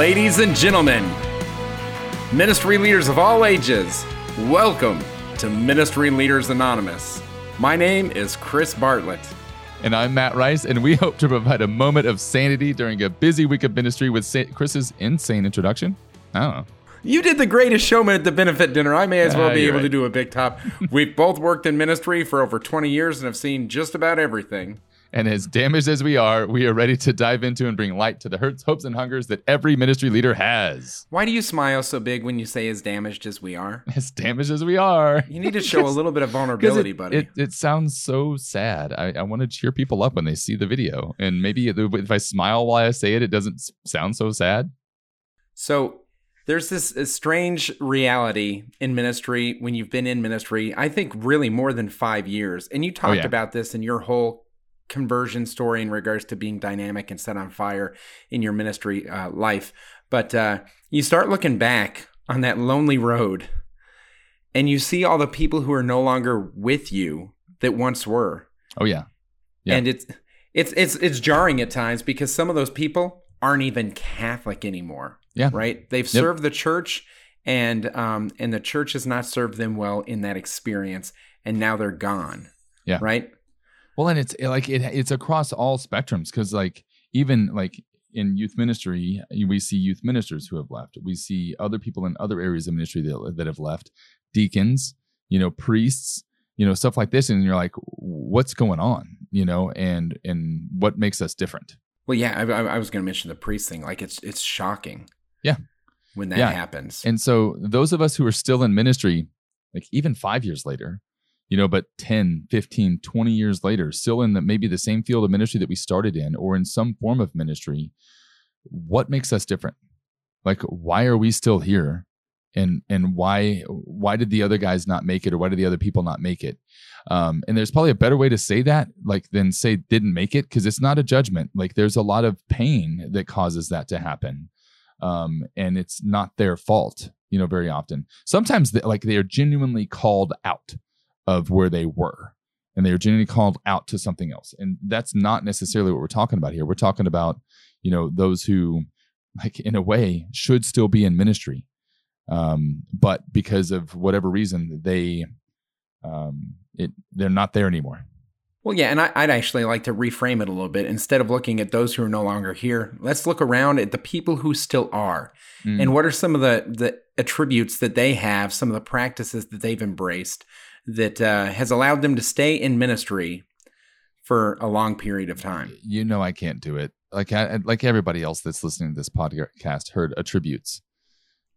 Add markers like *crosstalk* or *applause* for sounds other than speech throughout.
Ladies and gentlemen, ministry leaders of all ages, welcome to Ministry Leaders Anonymous. My name is Chris Bartlett. And I'm Matt Rice, and we *laughs* hope to provide a moment of sanity during a busy week of ministry with Sa- Chris's insane introduction. I don't know. You did the greatest showman at the benefit dinner. I may as well Ah, be able to do a big top. We've both worked in ministry for over 20 years and have seen just about everything. And as damaged as we are, we are ready to dive into and bring light to the hurts, hopes, and hungers that every ministry leader has. Why do you smile so big when you say as damaged as we are? *laughs* As damaged as we are. You need to show a little bit of *laughs* vulnerability, it, buddy. it, it sounds so sad. I, I want to cheer people up when they see the video. And maybe if I smile while I say it, it doesn't sound so sad. So there's this strange reality in ministry when you've been in ministry, I think really more than five years. And you oh, talked yeah. about this in your whole conversion story in regards to being dynamic and set on fire in your ministry uh, life. But uh, you start looking back on that lonely road and you see all the people who are no longer with you that once were. Oh, yeah. Yeah. And it's it's it's it's jarring at times because some of those people aren't even Catholic anymore. Yeah. Right? They've served the church and um and the church has not served them well in that experience and now they're gone. Yeah. Right? Well, and it's like it, it's across all spectrums because, like, even like in youth ministry, we see youth ministers who have left. We see other people in other areas of ministry that, that have left, deacons, you know, priests, you know, stuff like this. And you're like, what's going on, you know, and and what makes us different? Well, yeah, I, I was going to mention the priest thing. Like it's it's shocking. Yeah. When that Yeah. happens. And so those of us who are still in ministry, like even five years later, you know, but 10, 15, 20 years later, still in the maybe the same field of ministry that we started in or in some form of ministry, what makes us different? Like why are we still here? And and why why did the other guys not make it or why did the other people not make it? Um, and there's probably a better way to say that, like than say didn't make it, because it's not a judgment. Like there's a lot of pain that causes that to happen um, and it's not their fault. You know, very often. Sometimes, they, like they are genuinely called out of where they were, and they are genuinely called out to something else. And that's not necessarily what we're talking about here. We're talking about, you know, those who, like in a way, should still be in ministry, um, but because of whatever reason, they, um, it they're not there anymore. Well, yeah, and I, I'd actually like to reframe it a little bit. Instead of looking at those who are no longer here, let's look around at the people who still are. Mm. And what are some of the, the attributes that they have, some of the practices that they've embraced that uh, has allowed them to stay in ministry for a long period of time? you know I can't do it. Like I, like everybody else that's listening to this podcast heard attributes,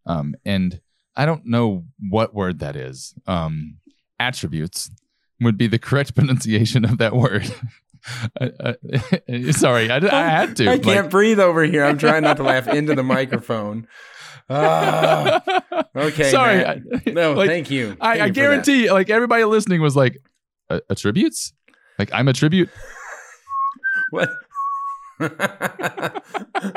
um, and I don't know what word that is. Um, attributes would be the correct *laughs* pronunciation of that word. *laughs* I- I- *laughs* sorry, I, I had to. I can't Like- breathe over here. I'm trying not to laugh into the microphone. Ah, okay. Sorry. Matt. No, like, thank you. I, Thank I you that. guarantee, like everybody listening was like, "A- attributes. Like I'm a tribute. *laughs* What? *laughs*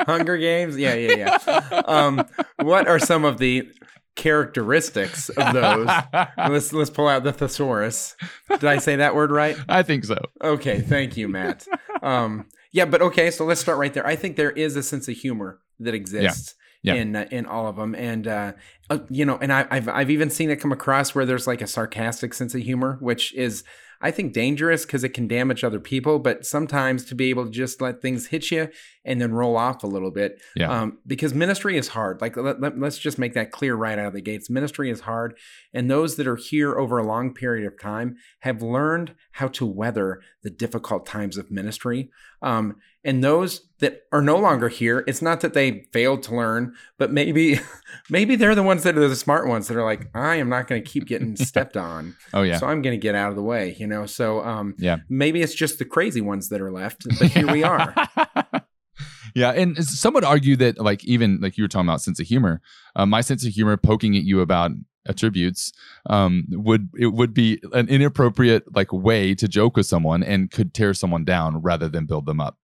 Hunger Games? Yeah, yeah, yeah. Um, what are some of the characteristics of those? *laughs* let's let's pull out the thesaurus. Did I say that word right? I think so. Okay, thank you, Matt. Um, yeah, but okay, so let's start right there. I think there is a sense of humor that exists Yeah. In uh, in all of them, and uh, uh, you know, and I, I've I've even seen it come across where there's like a sarcastic sense of humor, which is I think dangerous because it can damage other people. But sometimes to be able to just let things hit you and then roll off a little bit, Yeah. um, because ministry is hard. Like let, let, let's just make that clear right out of the gates. Ministry is hard, and those that are here over a long period of time have learned how to weather the difficult times of ministry. Um, and those that are no longer here, it's not that they failed to learn, but maybe *laughs* maybe they're the ones that are the smart ones that are like, I am not going to keep getting *laughs* stepped on, Oh yeah. so I'm going to get out of the way. You know, so um, Yeah. maybe it's just the crazy ones that are left, but here we are. *laughs* yeah, and some would argue that, like, even like you were talking about sense of humor, uh, my sense of humor poking at you about attributes um, would it would be an inappropriate like way to joke with someone and could tear someone down rather than build them up.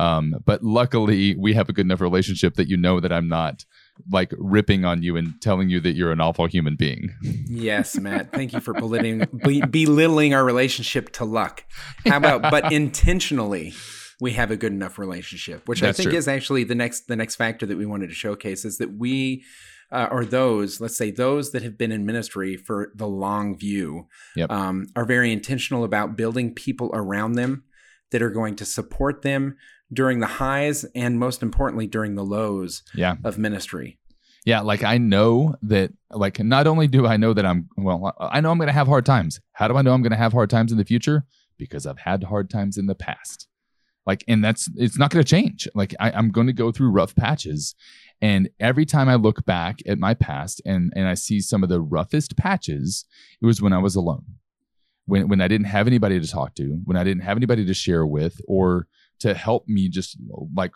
Um, but luckily, we have a good enough relationship that you know that I'm not like ripping on you and telling you that you're an awful human being. Yes, Matt. Thank you for belittling, be, belittling our relationship to luck. How about, but intentionally? we have a good enough relationship, which That's I think true. is actually the next the next factor that we wanted to showcase is that we uh, or those, let's say those that have been in ministry for the long view, Yep. um, are very intentional about building people around them that are going to support them during the highs and most importantly during the lows Yeah. of ministry. Yeah, like I know that like not only do I know that I'm well, I know I'm going to have hard times. How do I know I'm going to have hard times in the future? Because I've had hard times in the past. Like and that's it's not going to change. Like I, I'm going to go through rough patches. And every time I look back at my past and and I see some of the roughest patches, it was when I was alone. When when I didn't have anybody to talk to, when I didn't have anybody to share with or to help me just like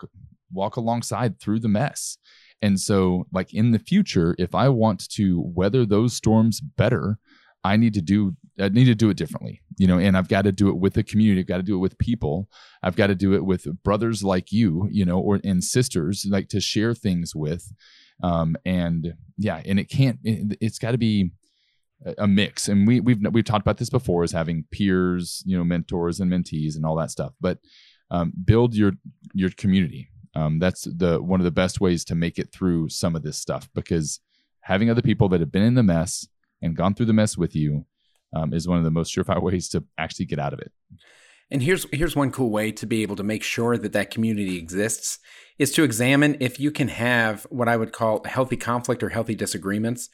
walk alongside through the mess. And so, like in the future, if I want to weather those storms better, I need to do I need to do it differently, you know. And I've got to do it with the community. I've got to do it with people. I've got to do it with brothers like you, you know, or and sisters like to share things with. Um, and yeah, and it can't. It, it's got to be a- mix. And we we've we've talked about this before, as having peers, you know, mentors and mentees and all that stuff. But um, build your your community um, that's the one of the best ways to make it through some of this stuff because having other people that have been in the mess and gone through the mess with you um, is one of the most surefire *laughs* ways to actually get out of it. And here's here's one cool way to be able to make sure that that community exists is to examine if you can have what I would call healthy conflict or healthy disagreements.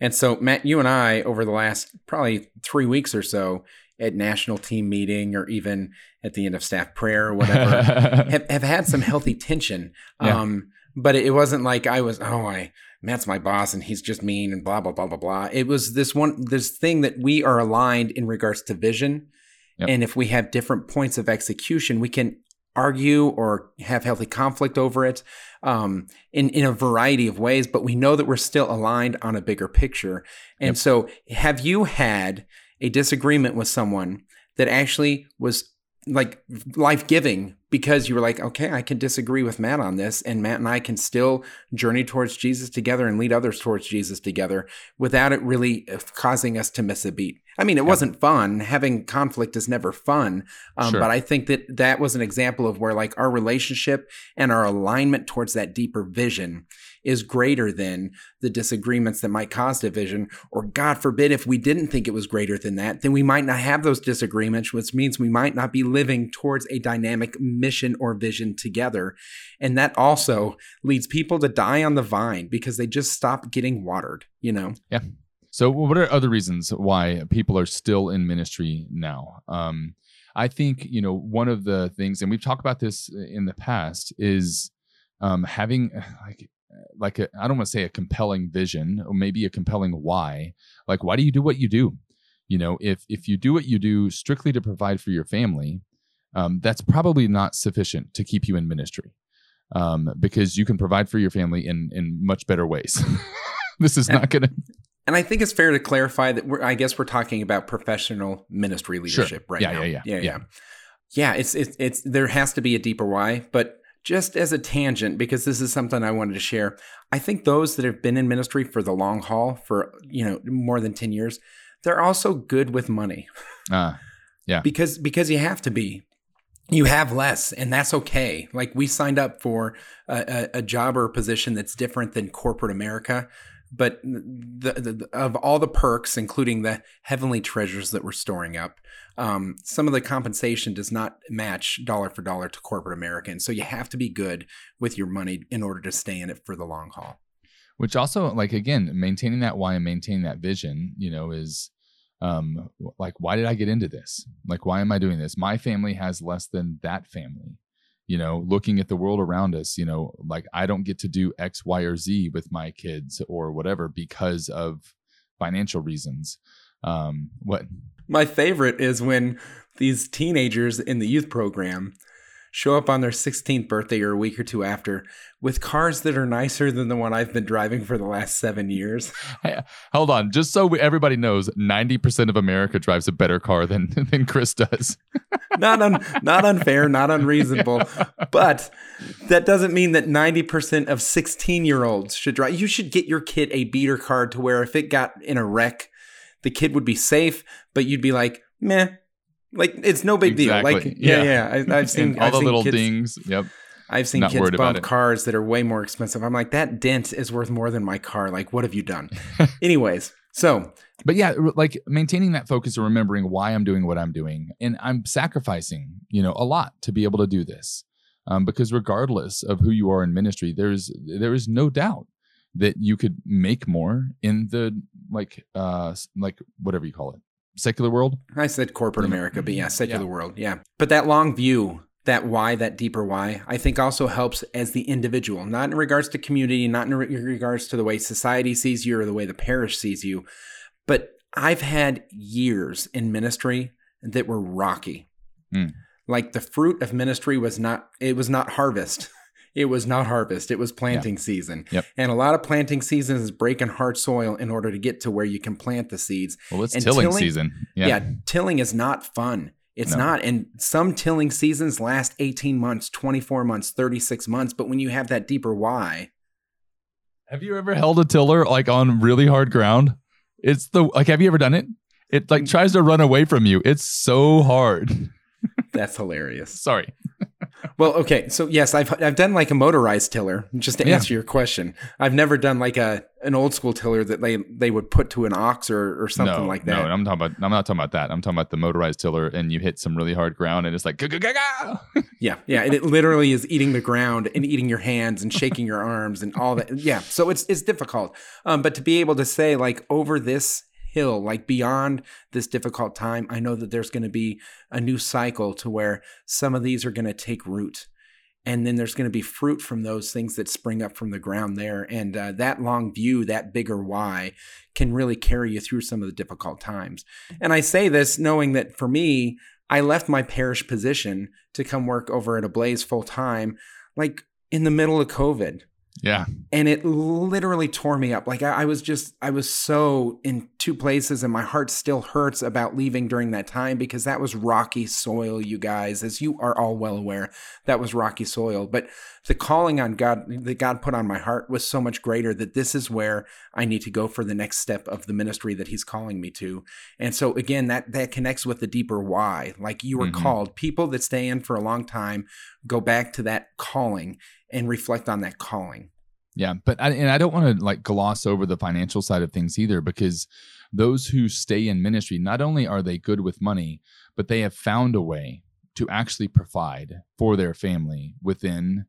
And so Matt, you and I over the last probably 3 weeks or so at national team meeting or even at the end of staff prayer or *laughs* whatever have, have had some healthy tension. *laughs* Yeah. Um, but it wasn't like I was, oh, I Matt's my boss and he's just mean and blah blah blah blah blah. It was this one this thing that we are aligned in regards to vision. Yep. And if we have different points of execution, we can argue or have healthy conflict over it um, in in a variety of ways. But we know that we're still aligned on a bigger picture. And Yep. so, have you had a disagreement with someone that actually was like life giving because you were like, okay, I can disagree with Matt on this, and Matt and I can still journey towards Jesus together and lead others towards Jesus together without it really uh, causing us to miss a beat. I mean, it wasn't fun. Having conflict is never fun, um, Sure. but I think that that was an example of where like our relationship and our alignment towards that deeper vision is greater than the disagreements that might cause division. Or God forbid, if we didn't think it was greater than that, then we might not have those disagreements, which means we might not be living towards a dynamic mission or vision together. And that also leads people to die on the vine because they just stop getting watered, you know? Yeah. So, what are other reasons why people are still in ministry now? Um, I think you know one of the things, and we've talked about this in the past, is um, having like like a, I don't want to say a compelling vision, or maybe a compelling why. Like, why do you do what you do? You know, if if you do what you do strictly to provide for your family, um, that's probably not sufficient to keep you in ministry, um, because you can provide for your family in in much better ways. *laughs* this is not going to And I think it's fair to clarify that we're, I guess we're talking about professional ministry leadership right Yeah, now. yeah, yeah, yeah, yeah. yeah. Yeah, it's, it's, it's, there has to be a deeper why, but just as a tangent, because this is something I wanted to share, I think those that have been in ministry for the long haul for, you know, more than 10 years, they're also good with money uh, yeah. because, because you have to be. You have less, and that's okay. Like we signed up for a, a, a job or a position that's different than corporate America, but the, the, the- of all the perks, including the heavenly treasures that we're storing up, um, some of the compensation does not match dollar for dollar to corporate America, and so you have to be good with your money in order to stay in it for the long haul. which also like again maintaining that why and maintaining that vision you know is um like why did i get into this? Like why am i doing this? My family has less than that family you know looking at the world around us you know like i don't get to do x y or z with my kids or whatever because of financial reasons. Um what? My favorite is when these teenagers in the youth program show up on their 16th birthday or a week or two after with cars that are nicer than the one I've been driving for the last seven years. *laughs* Hey, hold on just so we, everybody knows 90% of america drives a better car than *laughs* than chris does *laughs* not un, not unfair, not unreasonable, but that doesn't mean that 90% of 16 year olds should drive. You should get your kid a beater car to where if it got in a wreck, the kid would be safe, but you'd be like, meh, Like it's no big Exactly. deal. Like yeah, Yeah. yeah. I, I've *laughs* seen all I've the seen little kids, dings. Yep. I've seen Not kids bump cars that are way more expensive. I'm like, that dent is worth more than my car. Like, what have you done? *laughs* Anyways, so But yeah, like maintaining that focus and remembering why I'm doing what I'm doing, and I'm sacrificing, you know, a lot to be able to do this. Um, because regardless of who you are in ministry, there's there is no doubt that you could make more in the like uh like whatever you call it secular world. I said corporate Mhm. America, but yeah, secular Yeah. world. Yeah. But that long view, that why, that deeper why, I think also helps as the individual, not in regards to community, not in re- regards to the way society sees you or the way the parish sees you. But I've had years in ministry that were rocky. Mm. Like the fruit of ministry was not, it was not harvest. *laughs* It was not harvest. It was planting season. Yep. And a lot of planting seasons is breaking hard soil in order to get to where you can plant the seeds. Well, it's And tilling, tilling- season. Yeah. Yeah. tilling is not fun. It's No. not. And some tilling seasons last 18 months, 24 months, 36 months. But when you have that deeper why, Have you ever held a tiller like on really hard ground? It's the like. Have you ever done it? It like mm. tries to run away from you. It's so hard. *laughs* that's hilarious. Sorry. Well, okay. So yes, I've I've done like a motorized tiller, just to Yeah. answer your question. I've never done like a an old school tiller that they they would put to an ox or, or something no, like that. No, I'm talking about. I'm not talking about that. I'm talking about the motorized tiller, and you hit some really hard ground, and it's like. *laughs* Yeah, yeah, and it literally is eating the ground and eating your hands and shaking your arms and all that. Yeah, so it's it's difficult. Um, but to be able to say like over this hill, like beyond this difficult time, I know that there's going to be a new cycle to where some of these are going to take root. And then there's going to be fruit from those things that spring up from the ground there. And uh, that long view, that bigger why, can really carry you through some of the difficult times. And I say this knowing that for me, I left my parish position to come work over at Ablaze full time, like in the middle of COVID. Yeah, And it literally tore me up. Like I, I was just, I was so in two places, and my heart still hurts about leaving during that time because that was rocky soil, you guys, as you are all well aware. That was rocky soil. But the calling on God that God put on my heart was so much greater that this is where I need to go for the next step of the ministry that He's calling me to. And so again, that that connects with the deeper why. Like you were Mhm. called. People that stay in for a long time go back to that calling and reflect on that calling. yeah. But I, and I don't want to like gloss over the financial side of things either, because those who stay in ministry, not only are they good with money, but they have found a way to actually provide for their family within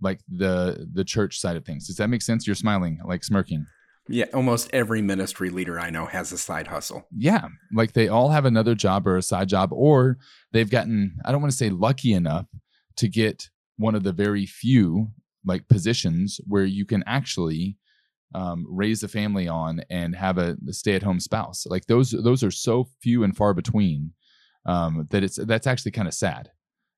like the the church side of things. Does that make sense? You're smiling, like smirking. Yeah, almost every ministry leader I know has a side hustle. Yeah, like they all have another job or a side job, or they've gotten, I don't want to say lucky enough to get one of the very few like positions where you can actually um, raise a family on and have a, stay at home spouse. Like those, those are so few and far between um, that it's, that's actually kind of sad.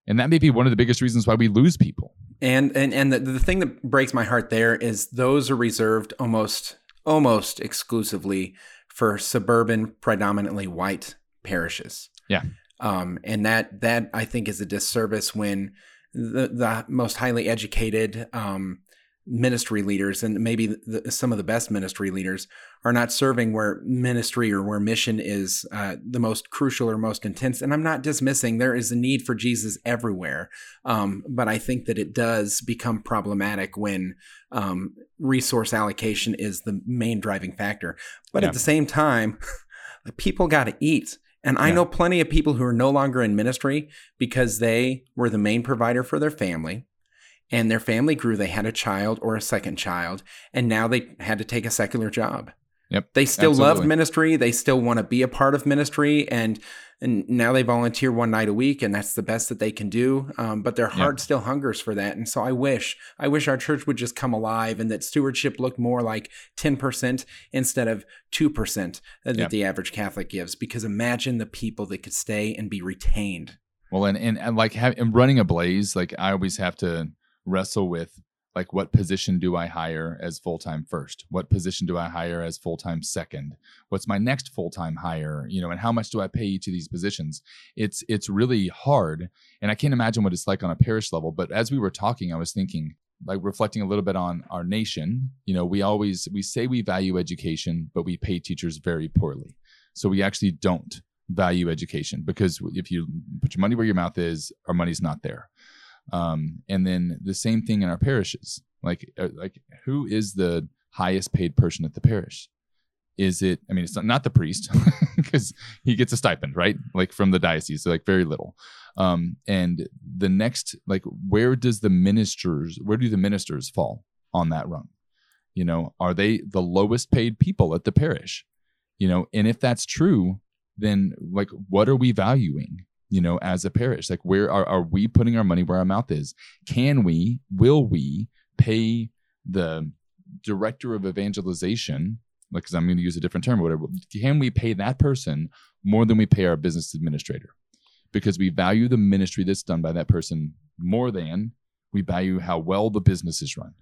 And that may be one of the biggest reasons why we lose people. And and and the, the thing that breaks my heart there is those are reserved almost almost exclusively for suburban, predominantly white parishes. Yeah. Um, and that that I think is a disservice when the the most highly educated um, ministry leaders and maybe the, some of the best ministry leaders are not serving where ministry or where mission is uh, the most crucial or most intense. And I'm not dismissing there is a need for Jesus everywhere, um, but I think that it does become problematic when um, resource allocation is the main driving factor. But Yeah. at the same time, *laughs* people got to eat. And I Yeah. know plenty of people who are no longer in ministry because they were the main provider for their family and their family grew. They had a child or a second child, and now they had to take a secular job. Yep, They still love ministry. They still want to be a part of ministry, and and now they volunteer one night a week, and that's the best that they can do. Um, but their heart still hungers for that, and so I wish, I wish our church would just come alive, and that stewardship looked more like ten percent instead of two percent that Yeah. the average Catholic gives. Because imagine the people that could stay and be retained. Well, and and, and like have, and running Ablaze, like I always have to wrestle with like what position do I hire as full time first? What position do I hire as full time second? What's my next full time hire? You know, and how much do I pay each of these positions? It's it's really hard, and I can't imagine what it's like on a parish level. But as we were talking, I was thinking, like reflecting a little bit on our nation. You know, we always we say we value education, but we pay teachers very poorly. So we actually don't value education because if you put your money where your mouth is, our money's not there. Um, and then the same thing in our parishes. Like, uh, like who is the highest paid person at the parish? Is it? I mean, it's not, not the priest *laughs* because he gets a stipend, right? Like from the diocese, so like very little. Um, and the next, like, where does the ministers? Where do the ministers fall on that rung? You know, are they the lowest paid people at the parish? You know, and if that's true, then like, what are we valuing? You know, as a parish? Like, where are, are we putting our money where our mouth is? Can we, will we pay the director of evangelization? Like, because I'm going to use a different term or whatever. Can we pay that person more than we pay our business administrator? Because we value the ministry that's done by that person more than we value how well the business is run.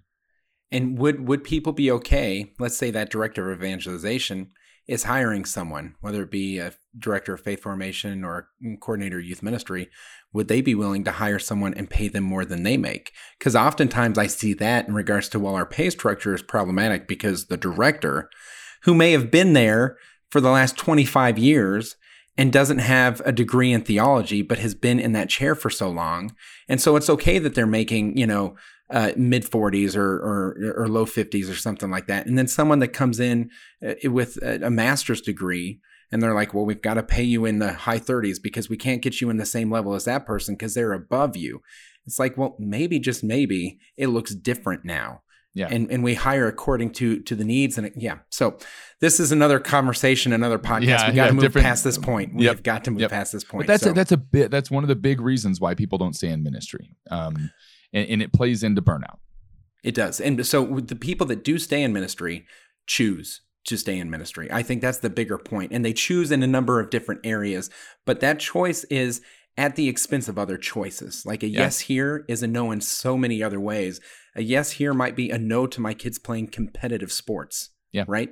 And would would people be okay? Let's say that director of evangelization is hiring someone, whether it be a director of faith formation or coordinator youth ministry, would they be willing to hire someone and pay them more than they make? Because oftentimes I see that in regards to, well, our pay structure is problematic because the director, who may have been there for the last 25 years and doesn't have a degree in theology, but has been in that chair for so long. And so it's okay that they're making, you know, uh, mid 40s or, or, or low 50s or something like that. And then someone that comes in uh, with a, a master's degree and they're like, well, we've got to pay you in the high 30s because we can't get you in the same level as that person because they're above you. It's like, well, maybe just maybe it looks different now. Yeah. And and we hire according to to the needs and it, yeah. So this is another conversation, another podcast. Yeah, we got to yeah, move past this point. We've Yep, got to move yep. past this point. But that's So- a, that's a bit that's one of the big reasons why people don't stay in ministry. Um, and, and it plays into burnout. It does. And so the people that do stay in ministry choose to stay in ministry. I think that's the bigger point. And they choose in a number of different areas, but that choice is at the expense of other choices. Like a Yeah. yes here is a no in so many other ways. A yes here might be a no to my kids playing competitive sports. Yeah. Right?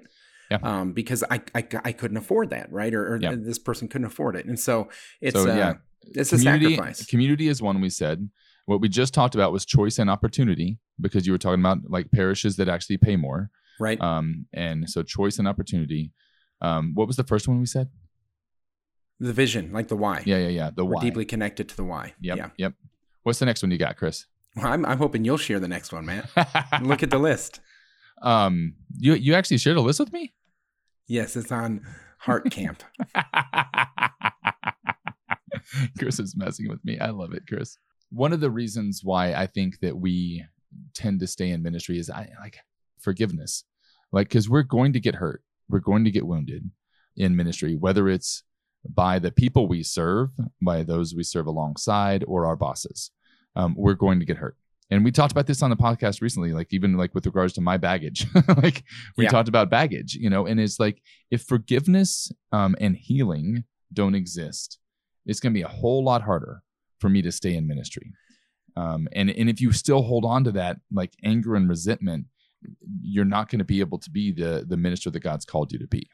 Yeah. Um, because I, I I couldn't afford that, right? Or, or Yeah. this person couldn't afford it. And so it's So, uh, yeah. it's a sacrifice. community is one we said. What we just talked about was choice and opportunity because you were talking about like parishes that actually pay more. Right. Um, and so choice and opportunity. Um, what was the first one we said? the vision, like the why. Yeah, yeah, yeah. The We're why. deeply connected to the why. Yep. Yeah. Yep. What's the next one you got, Chris? Well, I'm, I'm hoping you'll share the next one, man. *laughs* Look at the list. um, you you actually shared a list with me. Yes, it's on Heart Camp. *laughs* Chris is messing with me. I love it, Chris. One of the reasons why I think that we tend to stay in ministry is I like forgiveness. Like cuz we're going to get hurt. We're going to get wounded in ministry whether it's by the people we serve, by those we serve alongside or our bosses. Um, we're going to get hurt. And we talked about this on the podcast recently, like even like with regards to my baggage. *laughs* like we Yeah. talked about baggage, you know, and it's like if forgiveness um, and healing don't exist, it's going to be a whole lot harder for me to stay in ministry. Um, and and if you still hold on to that like anger and resentment, you're not going to be able to be the the minister that God's called you to be.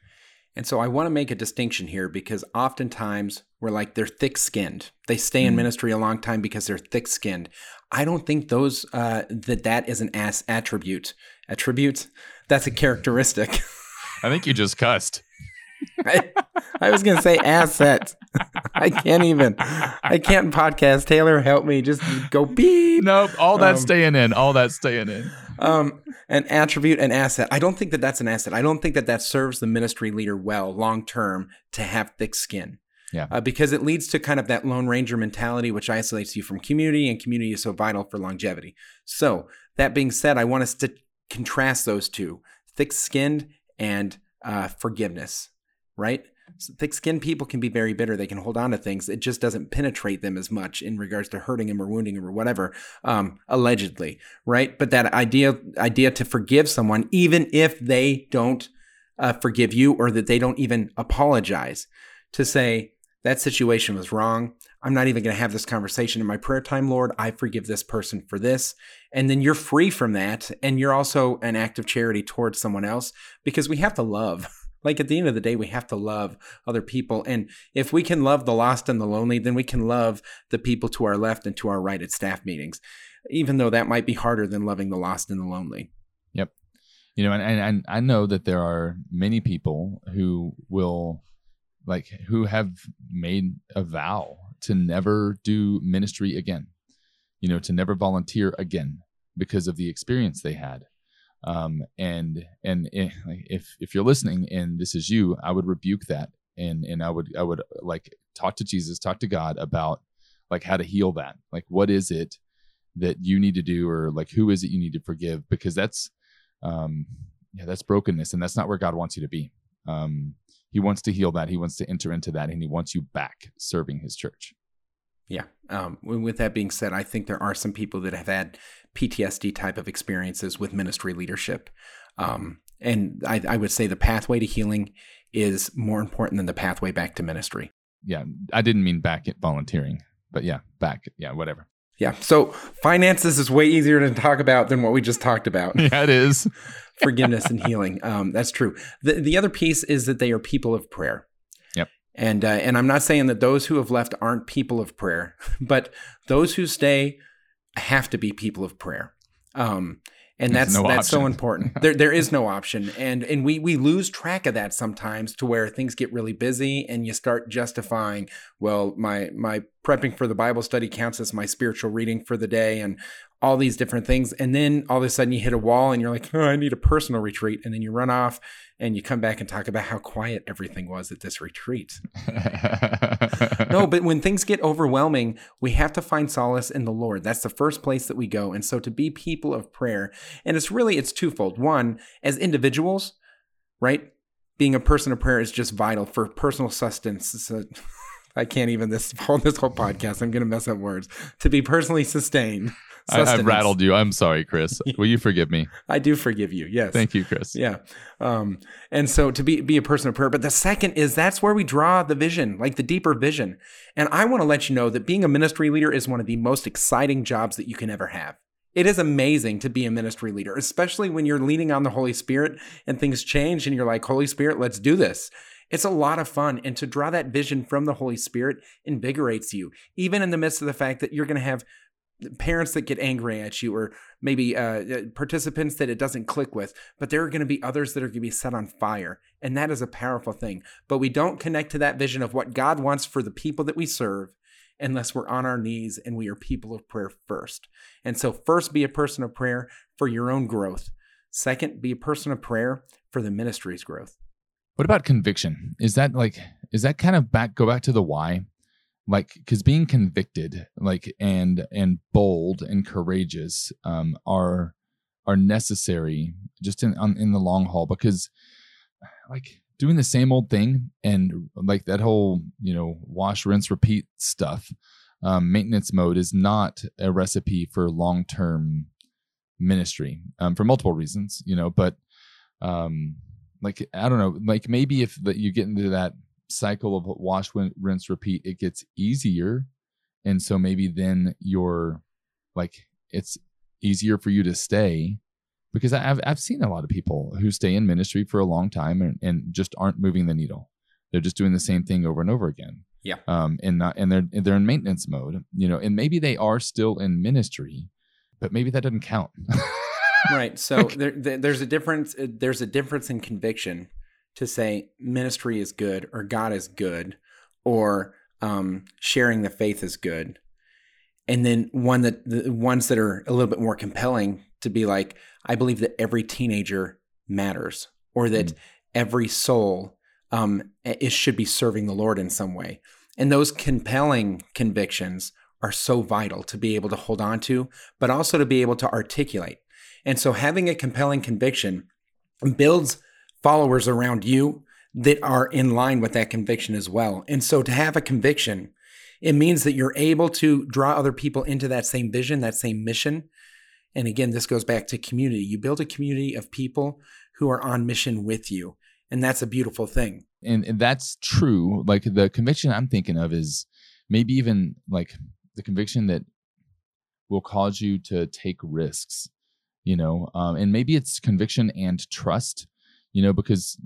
And so I want to make a distinction here because oftentimes we're like they're thick skinned. They stay in Mhm. ministry a long time because they're thick skinned. I don't think those uh, that that is an ass attribute. Attribute? That's a characteristic. *laughs* I think you just cussed. I, I was gonna say asset. *laughs* I can't even. I can't podcast. Taylor, help me. Just go beep. Nope, all that's Um, staying in. All that's staying in. um, an attribute, an asset. I don't think that that's an asset. I don't think that that serves the ministry leader well long term to have thick skin. Yeah. Uh, because it leads to kind of that Lone Ranger mentality, which isolates you from community, and community is so vital for longevity. So, that being said, I want us to contrast those two thick skinned and uh, forgiveness, right? So thick skinned people can be very bitter. They can hold on to things. It just doesn't penetrate them as much in regards to hurting them or wounding them or whatever, um, allegedly, right? But that idea idea to forgive someone, even if they don't uh, forgive you or that they don't even apologize, to say that situation was wrong. I'm not even going to have this conversation in my prayer time, Lord. I forgive this person for this. And then you're free from that. And you're also an act of charity towards someone else because we have to love. Like at the end of the day, we have to love other people. And if we can love the lost and the lonely, then we can love the people to our left and to our right at staff meetings, even though that might be harder than loving the lost and the lonely. Yep. You know, and, and, and I know that there are many people who will like who have made a vow to never do ministry again, you know, to never volunteer again because of the experience they had. Um, and and if if you're listening and this is you, I would rebuke that and and I would I would like talk to Jesus, talk to God about like how to heal that. Like what is it that you need to do or like who is it you need to forgive because that's um yeah, that's brokenness and that's not where God wants you to be. Um he wants to heal that. He wants to enter into that and he wants you back serving his church. Yeah. Um, with that being said, I think there are some people that have had PTSD type of experiences with ministry leadership. Um, and I, I would say the pathway to healing is more important than the pathway back to ministry. Yeah. I didn't mean back at volunteering, but yeah, back. Yeah, whatever. Yeah. So finances is way easier to talk about than what we just talked about. *laughs* Yeah, it is. *laughs* Forgiveness and healing. Um, that's true. The, the other piece is that they are people of prayer. Yep. And, uh, and I'm not saying that those who have left aren't people of prayer, *laughs* but those who stay have to be people of prayer. Um, and that's no that's option. so important. *laughs* there there is no option, and and we we lose track of that sometimes to where things get really busy, and you start justifying, well, my my prepping for the Bible study counts as my spiritual reading for the day, and all these different things. And then all of a sudden you hit a wall and you're like, oh, I need a personal retreat. And then you run off and you come back and talk about how quiet everything was at this retreat. *laughs* no, but when things get overwhelming, we have to find solace in the Lord. That's the first place that we go. And so to be people of prayer, and it's really, it's twofold. One, as individuals, right? Being a person of prayer is just vital for personal sustenance. I can't even this *laughs* whole this whole podcast. I'm going to mess up words. To be personally sustained I, have rattled you. I'm sorry, Chris. *laughs* Will you forgive me? I do forgive you. Yes. Thank you, Chris. Yeah. Um, and so to be be a person of prayer. But the second is that's where we draw the vision, like the deeper vision. And I want to let you know that being a ministry leader is one of the most exciting jobs that you can ever have. It is amazing to be a ministry leader, especially when you're leaning on the Holy Spirit and things change and you're like, Holy Spirit, let's do this. It's a lot of fun. And to draw that vision from the Holy Spirit invigorates you, even in the midst of the fact that you're going to have parents that get angry at you or maybe uh, uh, participants that it doesn't click with but there are going to be others that are going to be set on fire and that is a powerful thing. But we don't connect to that vision of what god wants for the people that we serve unless we're on our knees and we are people of prayer first. And so first be a person of prayer for your own growth. Second be a person of prayer for the ministry's growth what about conviction? Is that like is that kind of back go back to the why? Like because being convicted like and and bold and courageous um are are necessary just in on, in the long haul because like doing the same old thing and like that whole you know wash rinse repeat stuff um, maintenance mode is not a recipe for long term ministry um, for multiple reasons you know but um like i don't know like maybe if that you get into that cycle of wash, rinse, repeat, it gets easier. And so maybe then you're like, it's easier for you to stay because I've, I've seen a lot of people who stay in ministry for a long time and, and just aren't moving the needle. They're just doing the same thing over and over again. Yeah. Um, and not, and they're, they're in maintenance mode, you know, and maybe they are still in ministry, but maybe that doesn't count. *laughs* right. *laughs* So there, there's a difference. Uh, there's a difference in conviction to say ministry is good or God is good or um, sharing the faith is good. And then one that the ones that are a little bit more compelling to be like, I believe that every teenager matters or that mm. every soul um, is, should be serving the Lord in some way. And those compelling convictions are so vital to be able to hold on to, but also to be able to articulate. And so having a compelling conviction builds followers around you that are in line with that conviction as well. And so to have a conviction, it means that you're able to draw other people into that same vision, that same mission. And again, this goes back to community. You build a community of people who are on mission with you. And that's a beautiful thing. And, and that's true. Like the conviction I'm thinking of is maybe even like the conviction that will cause you to take risks, you know, um, and maybe it's conviction and trust you know, because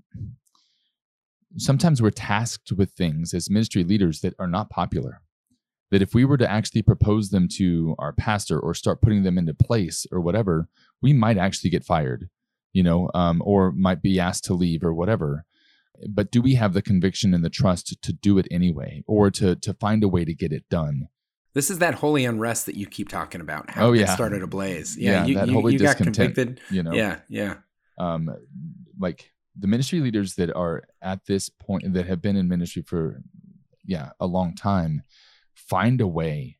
sometimes we're tasked with things as ministry leaders that are not popular. That if we were to actually propose them to our pastor or start putting them into place or whatever, we might actually get fired, you know, um, or might be asked to leave or whatever. but do we have the conviction and the trust to do it anyway or to to find a way to get it done this is that holy unrest that you keep talking about how oh, it yeah. started ablaze. Yeah, yeah you, that you, holy you got convicted. you know. Yeah yeah. Um like the ministry leaders that are at this point that have been in ministry for yeah a long time find a way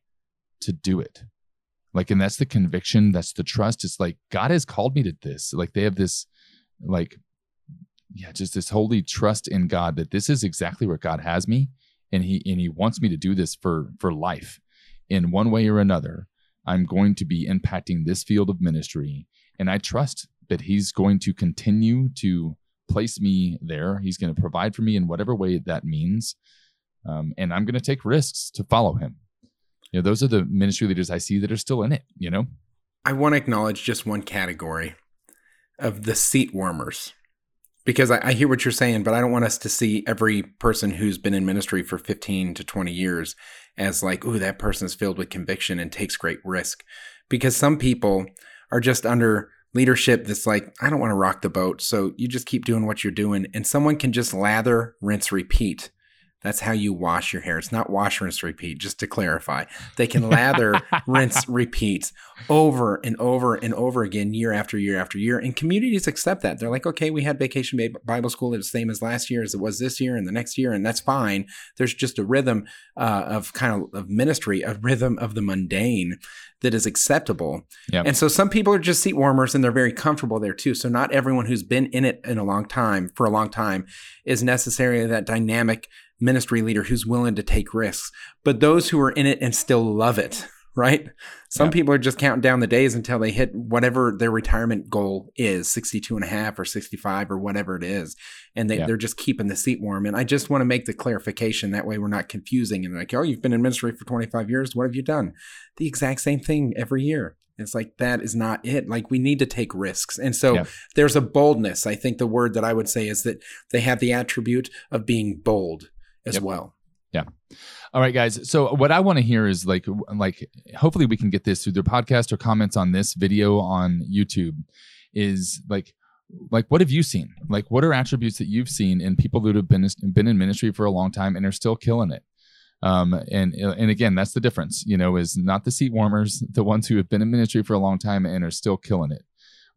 to do it. Like and that's the conviction that's the trust. It's like god has called me to this. Like they have this like yeah just this holy trust in god that this is exactly where god has me and he and he wants me to do this for for life in one way or another i'm going to be impacting this field of ministry. And i trust that he's going to continue to place me there. He's going to provide for me in whatever way that means. Um, and i'm going to take risks to follow him. You know those are the ministry leaders i see that are still in it you know? I want to acknowledge just one category of the seat warmers because I, I, hear what you're saying, but I don't want us to see every person who's been in ministry for 15 to 20 years as like, ooh, that person is filled with conviction and takes great risk. Because some people are just under leadership that's like, I don't want to rock the boat. So you just keep doing what you're doing. And someone can just lather, rinse, repeat that's how you wash your hair. It's not wash, rinse, repeat, just to clarify. They can lather, *laughs* rinse, repeat over and over and over again, year after year after year. And communities accept that. They're like, okay, we had Vacation Bible School. It's the same as last year as it was this year and the next year, and that's fine. There's just a rhythm uh, of kind of, of ministry, a rhythm of the mundane that is acceptable. Yep. And so some people are just seat warmers and they're very comfortable there too. So not everyone who's been in it in a long time, for a long time, is necessarily that dynamic ministry leader who's willing to take risks, but those who are in it and still love it, right? Some yeah. people are just counting down the days until they hit whatever their retirement goal is 62 and a half or 65 or whatever it is. And they, yeah. they're just keeping the seat warm. And I just want to make the clarification that way we're not confusing and like, oh, you've been in ministry for 25 years. What have you done? The exact same thing every year. It's like that is not it. Like we need to take risks. And so yeah. there's a boldness. I think the word that I would say is that they have the attribute of being bold as yep. well. Yeah. All right, guys. So what I want to hear is like, like, hopefully we can get this through their podcast or comments on this video on YouTube. Is like, like, what have you seen? Like, what are attributes that you've seen in people that have been been in ministry for a long time and are still killing it? Um, and and again, that's the difference. You know, is not the seat warmers, the ones who have been in ministry for a long time and are still killing it.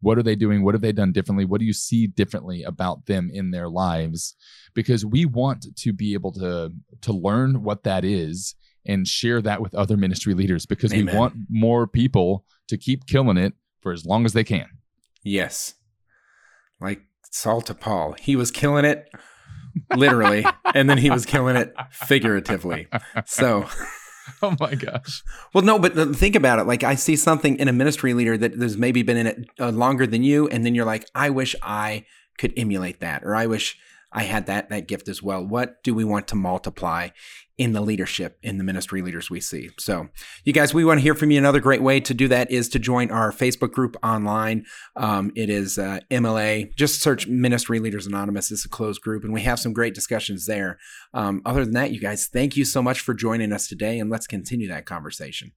What are they doing? What have they done differently? What do you see differently about them in their lives? Because we want to be able to to learn what that is and share that with other ministry leaders because Amen. we want more people to keep killing it for as long as they can. Yes. Like Saul to Paul. He was killing it literally, and then he was killing it figuratively. So *laughs* *laughs* oh my gosh. Well, no, but think about it. Like, I see something in a ministry leader that has maybe been in it uh, longer than you, and then you're like, I wish I could emulate that, or I wish I had that that gift as well. What do we want to multiply in the leadership in the ministry leaders we see? So, you guys, we want to hear from you. Another great way to do that is to join our Facebook group online. Um, it is uh, MLA. Just search Ministry Leaders Anonymous. It's a closed group, and we have some great discussions there. Um, other than that, you guys, thank you so much for joining us today, and let's continue that conversation.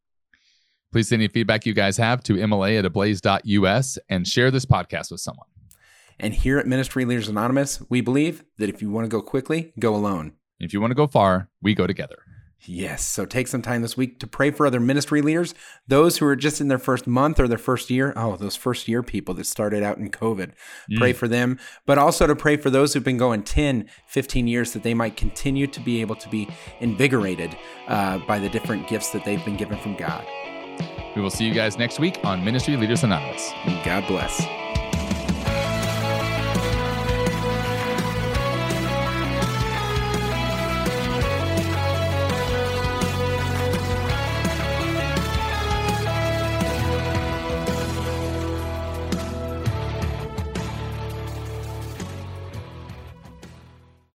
Please send any feedback you guys have to MLA at ablaze.us and share this podcast with someone. And here at Ministry Leaders Anonymous, we believe that if you want to go quickly, go alone. If you want to go far, we go together. Yes. So take some time this week to pray for other ministry leaders, those who are just in their first month or their first year. Oh, those first year people that started out in COVID. Mm. Pray for them, but also to pray for those who've been going 10, 15 years that they might continue to be able to be invigorated uh, by the different gifts that they've been given from God. We will see you guys next week on Ministry Leaders Anonymous. God bless.